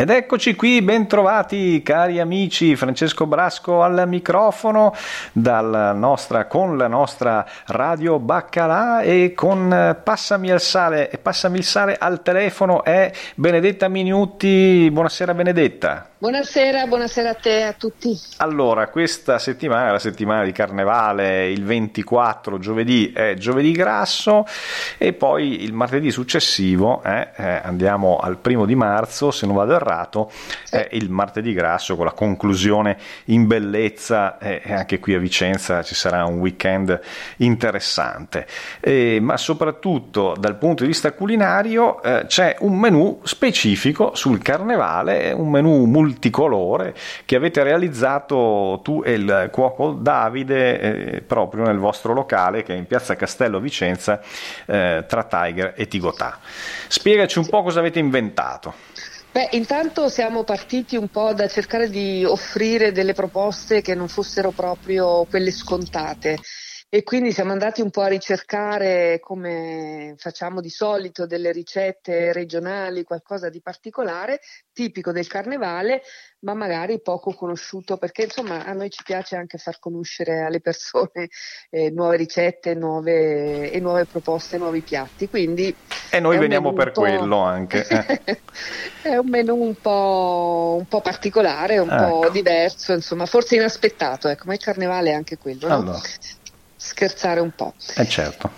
Ed eccoci qui, bentrovati cari amici, Francesco Brasco al microfono nostra, con la nostra radio Baccalà e con eh, Passami il sale, Passami il sale al telefono è Benedetta Minuti. Buonasera Benedetta. Buonasera, buonasera a te e a tutti. Allora, questa settimana è la settimana di Carnevale, il 24 giovedì è giovedì grasso e poi il martedì successivo eh, eh, andiamo al primo di marzo, se non vado errato, sì. è il martedì grasso con la conclusione in bellezza e anche qui a Vicenza ci sarà un weekend interessante. E, ma soprattutto dal punto di vista culinario eh, c'è un menù specifico sul Carnevale, un menù multi multicolore che avete realizzato tu e il cuoco Davide eh, proprio nel vostro locale che è in piazza Castello Vicenza eh, tra Tiger e Tigotà. Spiegaci un po' cosa avete inventato. Beh, intanto siamo partiti un po' da cercare di offrire delle proposte che non fossero proprio quelle scontate e quindi siamo andati un po' a ricercare, come facciamo di solito, delle ricette regionali, qualcosa di particolare, tipico del carnevale, ma magari poco conosciuto, perché insomma a noi ci piace anche far conoscere alle persone eh, nuove ricette nuove, e nuove proposte, nuovi piatti. Quindi e noi veniamo per quello anche. Eh. è un menù un po', un po particolare, un ecco. po' diverso, insomma, forse inaspettato, ecco, ma il carnevale è anche quello. No? Scherzare un po'. Eh certo.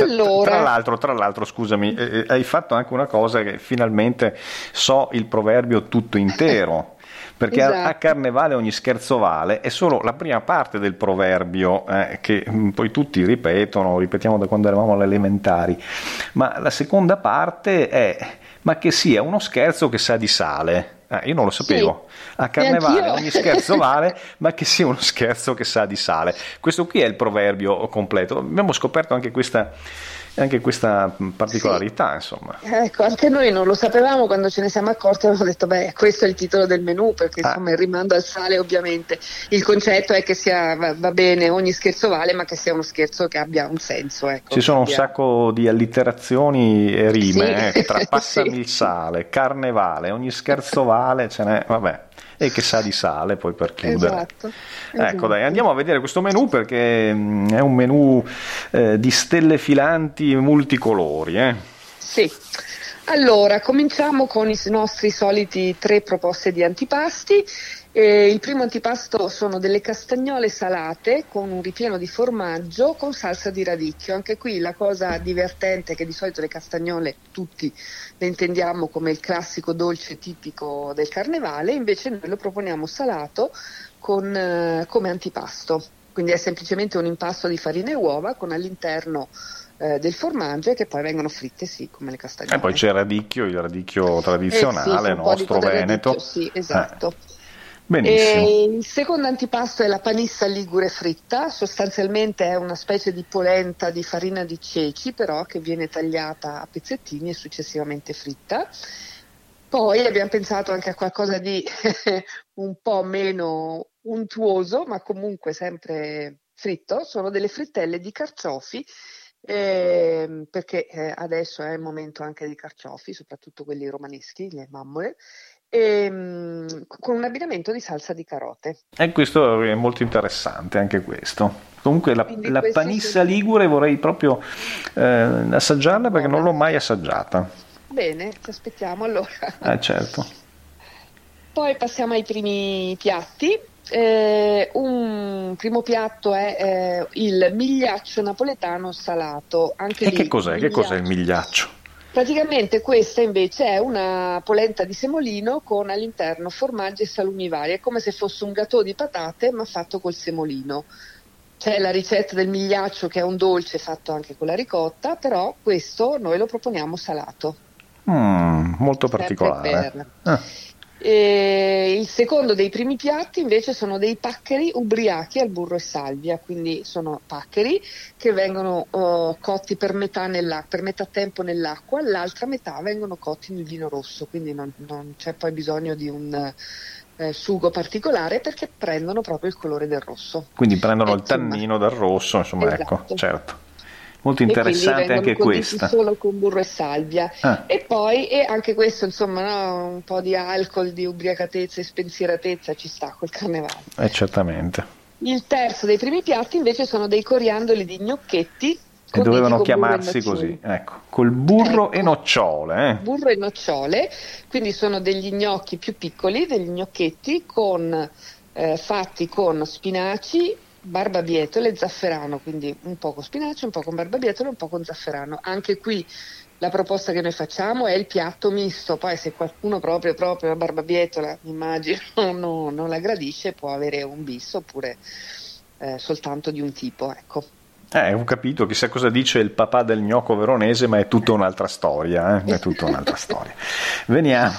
Allora... Tra, l'altro, tra l'altro, scusami, eh, eh, hai fatto anche una cosa che finalmente so il proverbio tutto intero. perché esatto. a, a, carnevale ogni scherzo vale è solo la prima parte del proverbio eh, che mm, poi tutti ripetono, ripetiamo da quando eravamo alle elementari, ma la seconda parte è ma che sia uno scherzo che sa di sale. Eh, io non lo sapevo. Sì. A carnevale ogni scherzo vale, ma che sia uno scherzo che sa di sale. Questo qui è il proverbio completo. Abbiamo scoperto anche questa anche questa particolarità, sì. insomma. Ecco, anche noi non lo sapevamo quando ce ne siamo accorti, abbiamo detto, beh, questo è il titolo del menù, perché ah. insomma il rimando al sale ovviamente. Il concetto è che sia, va, va, bene, ogni scherzo vale, ma che sia uno scherzo che abbia un senso. Ecco, Ci sono un sacco di allitterazioni e rime, sì. eh, tra passami sì. il sale, carnevale, ogni scherzo vale, ce n'è, vabbè e che sa di sale poi per chiudere. Esatto, ecco esatto. dai, andiamo a vedere questo menù perché mm, è un menù eh, di stelle filanti multicolori. Eh. Sì. Allora, cominciamo con i nostri soliti tre proposte di antipasti. Eh, il primo antipasto sono delle castagnole salate con un ripieno di formaggio con salsa di radicchio. Anche qui la cosa divertente è che di solito le castagnole tutti le intendiamo come il classico dolce tipico del carnevale, invece noi lo proponiamo salato con, eh, come antipasto. Quindi è semplicemente un impasto di farina e uova con all'interno eh, del formaggio e che poi vengono fritte sì come le castagnole. E poi c'è il radicchio, il radicchio tradizionale eh sì, nostro veneto. Radicchio, sì, esatto. Eh. il secondo antipasto è la panissa ligure fritta, sostanzialmente è una specie di polenta di farina di ceci, però che viene tagliata a pezzettini e successivamente fritta. Poi abbiamo pensato anche a qualcosa di un po' meno untuoso, ma comunque sempre fritto, sono delle frittelle di carciofi eh, perché adesso è il momento anche dei carciofi, soprattutto quelli romaneschi, le mammole, e, ehm, con un abbinamento di salsa di carote. E questo è molto interessante, anche questo. Comunque la, la panissa sono... ligure vorrei proprio eh, assaggiarla perché non l'ho mai assaggiata. Bene, ci aspettiamo allora. Eh certo. Poi passiamo ai primi piatti. Eh, un primo piatto è eh, il migliaccio napoletano salato. Anche e lì, che cos'è? Che cos'è il migliaccio? Praticamente questa invece è una polenta di semolino con all'interno formaggi e salumi vari, è come se fosse un gâteau di patate ma fatto col semolino. C'è la ricetta del migliaccio che è un dolce fatto anche con la ricotta, però questo noi lo proponiamo salato. Mm, molto particolare. Per... E il secondo dei primi piatti invece sono dei paccheri ubriachi al burro e salvia, quindi sono paccheri che vengono uh, cotti per metà, per metà, tempo nell'acqua, l'altra metà vengono cotti nel vino rosso, quindi non, non c'è poi bisogno di un eh, sugo particolare perché prendono proprio il colore del rosso. Quindi prendono eh, il tannino del rosso, insomma, ecco, esatto. ecco, certo. Molto interessante anche questa. solo con burro e salvia. Ah. E poi, e anche questo, insomma, no, un po' di alcol, di ubriacatezza e spensieratezza ci sta col carnevale. Eh, certamente. Il terzo dei primi piatti invece sono dei coriandoli di gnocchetti e dovevano chiamarsi così, ecco, col burro ecco. e nocciole. Eh. Burro e nocciole, quindi sono degli gnocchi più piccoli, degli gnocchetti con, eh, fatti con spinaci, barbabietole e zafferano, quindi un po' con spinaci, un po' con barbabietole e un po' con zafferano. Anche qui la proposta che noi facciamo è il piatto misto, poi se qualcuno proprio, proprio la barbabietola, immagino, no, non la gradisce, può avere un bis oppure eh, soltanto di un tipo, ecco. Eh, ho capito, chissà cosa dice il papà del gnocco veronese, ma è tutta un'altra storia, eh? è tutta un'altra storia. Veniamo,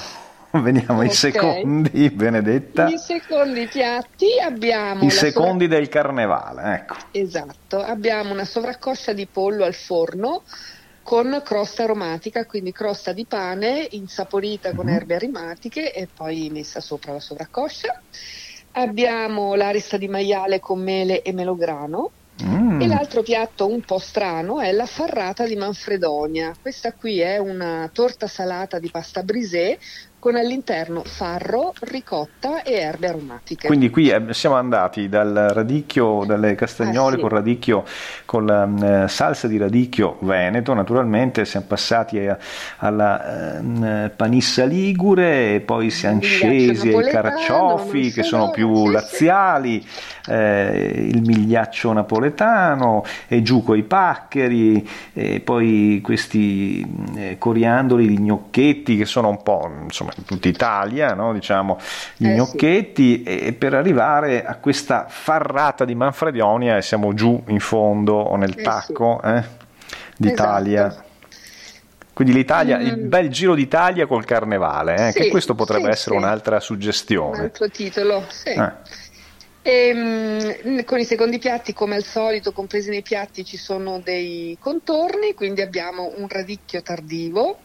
veniamo ai okay. secondi, Benedetta. I secondi piatti abbiamo... I secondi sovra... del carnevale, ecco. Esatto, abbiamo una sovraccoscia di pollo al forno con crosta aromatica, quindi crosta di pane insaporita con mm-hmm. erbe aromatiche e poi messa sopra la sovraccoscia. Abbiamo l'arista di maiale con mele e melograno Mm. E l'altro piatto un po' strano è la farrata di Manfredonia. Questa qui è una torta salata di pasta brisée con all'interno farro, ricotta e erbe aromatiche. Quindi qui eh, siamo andati dal radicchio, dalle castagnole ah, sì. con radicchio, con la eh, salsa di radicchio veneto, naturalmente siamo passati a, alla eh, panissa ligure e poi siamo scesi ai carciofi che sono più sì, laziali. Eh, il migliaccio napoletano e giù coi paccheri e poi questi eh, coriandoli di gnocchetti che sono un po' insomma insomma in tutta Italia, no? diciamo, gli eh, gnocchetti, sì. e per arrivare a questa farrata di Manfredonia e siamo giù in fondo nel eh, tacco sì. eh, d'Italia. Esatto. Quindi l'Italia, mm. il bel giro d'Italia col carnevale, eh, sì, che questo potrebbe essere un'altra suggestione. Un altro titolo, sì. Eh. E, ehm, con i secondi piatti, come al solito, compresi nei piatti ci sono dei contorni, quindi abbiamo un radicchio tardivo,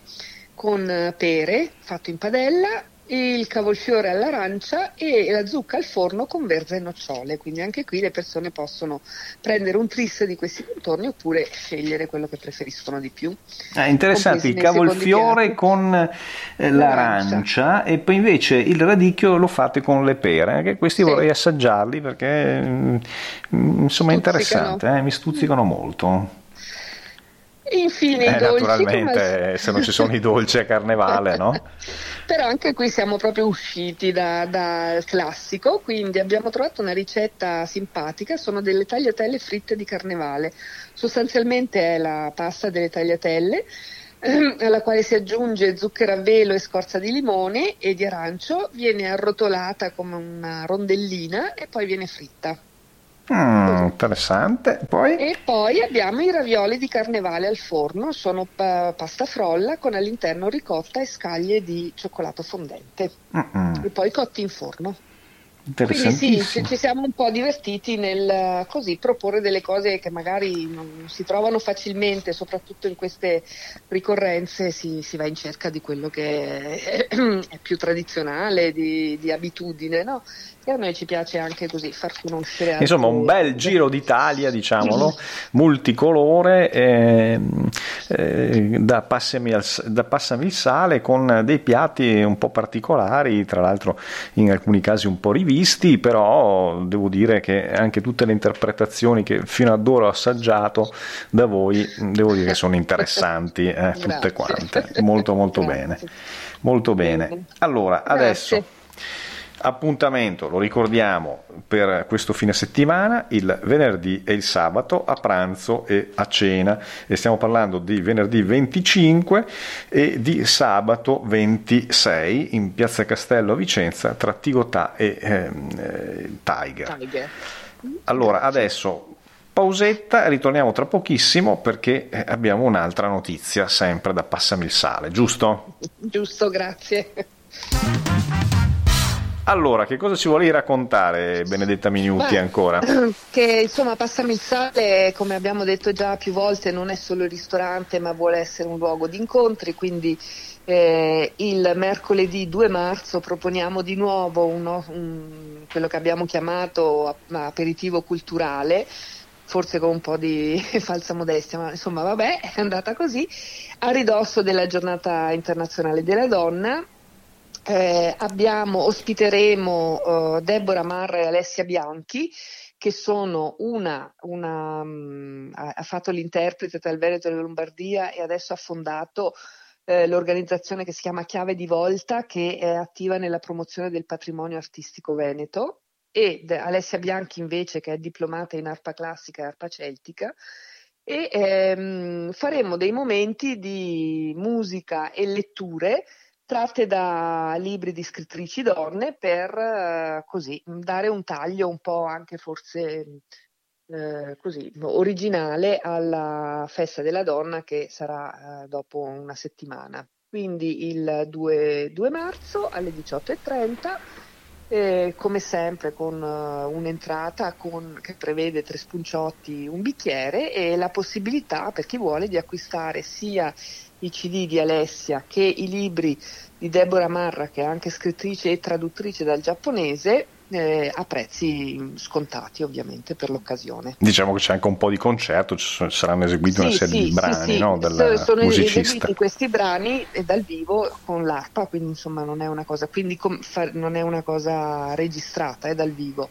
con eh, pere fatto in padella, il cavolfiore all'arancia e la zucca al forno con verza e nocciole. Quindi anche qui le persone possono prendere un tris di questi contorni oppure scegliere quello che preferiscono di più. Ah, interessante, il cavolfiore con eh, l'arancia e poi invece il radicchio lo fate con le pere, anche questi sì. vorrei assaggiarli perché mm, insomma è interessante, eh, mi stuzzicano molto. Infine eh, i dolci. Naturalmente, come... se non ci sono i dolci a carnevale, no? Però anche qui siamo proprio usciti dal da classico, quindi abbiamo trovato una ricetta simpatica, sono delle tagliatelle fritte di carnevale. Sostanzialmente è la pasta delle tagliatelle ehm, alla quale si aggiunge zucchero a velo e scorza di limone e di arancio, viene arrotolata come una rondellina e poi viene fritta. Mm, interessante. Poi? E poi abbiamo i ravioli di carnevale al forno, sono pa- pasta frolla con all'interno ricotta e scaglie di cioccolato fondente. Mm-mm. E poi cotti in forno. Quindi sì, ci siamo un po' divertiti nel così, proporre delle cose che magari non si trovano facilmente, soprattutto in queste ricorrenze si, si va in cerca di quello che è, è più tradizionale, di, di abitudine, no? E a noi ci piace anche così far conoscere. Insomma, un bel giro d'Italia, diciamolo, multicolore, eh, eh, da, passami al, da passami il sale, con dei piatti un po' particolari, tra l'altro in alcuni casi un po' rivisti, però devo dire che anche tutte le interpretazioni che fino ad ora ho assaggiato da voi, devo dire che sono interessanti, eh, tutte quante. Molto, molto Grazie. bene. Molto bene. Allora, Grazie. adesso Appuntamento, lo ricordiamo, per questo fine settimana, il venerdì e il sabato a pranzo e a cena. E stiamo parlando di venerdì 25 e di sabato 26 in Piazza Castello a Vicenza tra Tigotà e ehm, eh, Tiger. Tiger. Allora, adesso pausetta, ritorniamo tra pochissimo perché eh, abbiamo un'altra notizia sempre da Passami il Sale, giusto? Giusto, grazie. Allora, che cosa ci volevi raccontare, Benedetta Minuti, Beh, ancora? Che insomma, Passami il Sale, come abbiamo detto già più volte, non è solo il ristorante, ma vuole essere un luogo di incontri, quindi eh, il mercoledì 2 marzo proponiamo di nuovo uno, un, quello che abbiamo chiamato aperitivo culturale forse con un po' di falsa modestia, ma insomma vabbè, è andata così, a ridosso della giornata internazionale della donna. Eh, abbiamo, ospiteremo uh, Deborah Marra e Alessia Bianchi, che sono una, una um, ha fatto l'interprete tra il Veneto e la Lombardia e adesso ha fondato eh, l'organizzazione che si chiama Chiave di Volta, che è attiva nella promozione del patrimonio artistico veneto, e Alessia Bianchi invece, che è diplomata in arpa classica e arpa celtica. E ehm, faremo dei momenti di musica e letture tratte da libri di scrittrici donne per eh, così dare un taglio un po' anche forse eh, così originale alla festa della donna che sarà eh, dopo una settimana. Quindi il 2, 2 marzo alle 18.30 eh, come sempre con uh, un'entrata con, che prevede tre spunciotti, un bicchiere e la possibilità per chi vuole di acquistare sia i CD di Alessia che i libri di Deborah Marra, che è anche scrittrice e traduttrice dal giapponese, eh, a prezzi scontati ovviamente per l'occasione. Diciamo che c'è anche un po' di concerto, ci saranno eseguiti sì, una serie sì, di brani sì, no, del sono musicista. eseguiti questi brani dal vivo con l'arpa, quindi insomma non è una cosa, com, fa, non è una cosa registrata, è dal vivo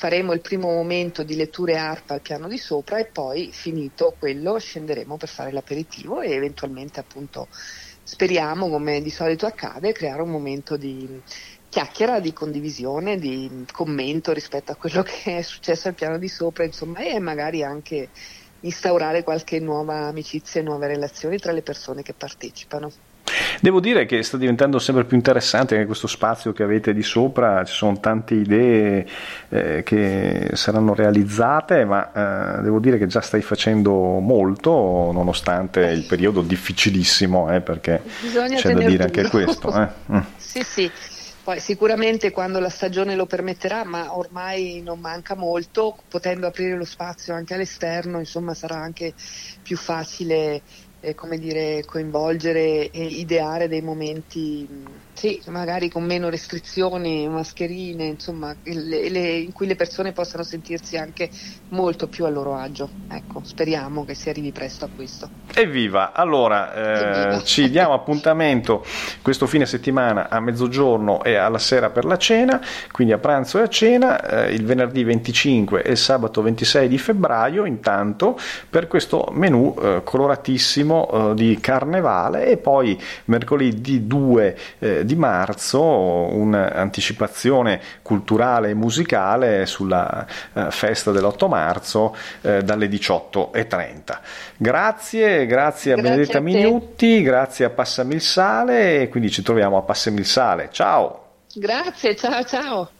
faremo il primo momento di letture arpa al piano di sopra e poi finito quello scenderemo per fare l'aperitivo e eventualmente appunto speriamo come di solito accade creare un momento di chiacchiera, di condivisione, di commento rispetto a quello che è successo al piano di sopra insomma e magari anche instaurare qualche nuova amicizia e nuove relazioni tra le persone che partecipano. Devo dire che sta diventando sempre più interessante anche questo spazio che avete di sopra, ci sono tante idee eh, che saranno realizzate, ma eh, devo dire che già stai facendo molto nonostante il periodo difficilissimo, eh, perché Bisogna c'è da dire anche questo. Eh. Mm. Sì, sì. Poi sicuramente quando la stagione lo permetterà, ma ormai non manca molto, potendo aprire lo spazio anche all'esterno, insomma sarà anche più facile eh, dire, coinvolgere e ideare dei momenti sì, magari con meno restrizioni, mascherine, insomma, le, le, in cui le persone possano sentirsi anche molto più a loro agio. Ecco, speriamo che si arrivi presto a questo. Evviva! Allora, eh, Evviva. ci diamo appuntamento questo fine settimana a mezzogiorno e alla sera per la cena, quindi a pranzo e a cena, eh, il venerdì 25 e il sabato 26 di febbraio, intanto, per questo menù eh, coloratissimo eh, di carnevale e poi mercoledì 2 eh, di marzo un'anticipazione culturale e musicale sulla eh, festa dell'8 marzo eh, dalle 18.30. Grazie, grazie a Benedetta a Minutti, grazie a Passami il Sale e quindi ci troviamo a Passami il Sale. Ciao! Grazie, ciao ciao!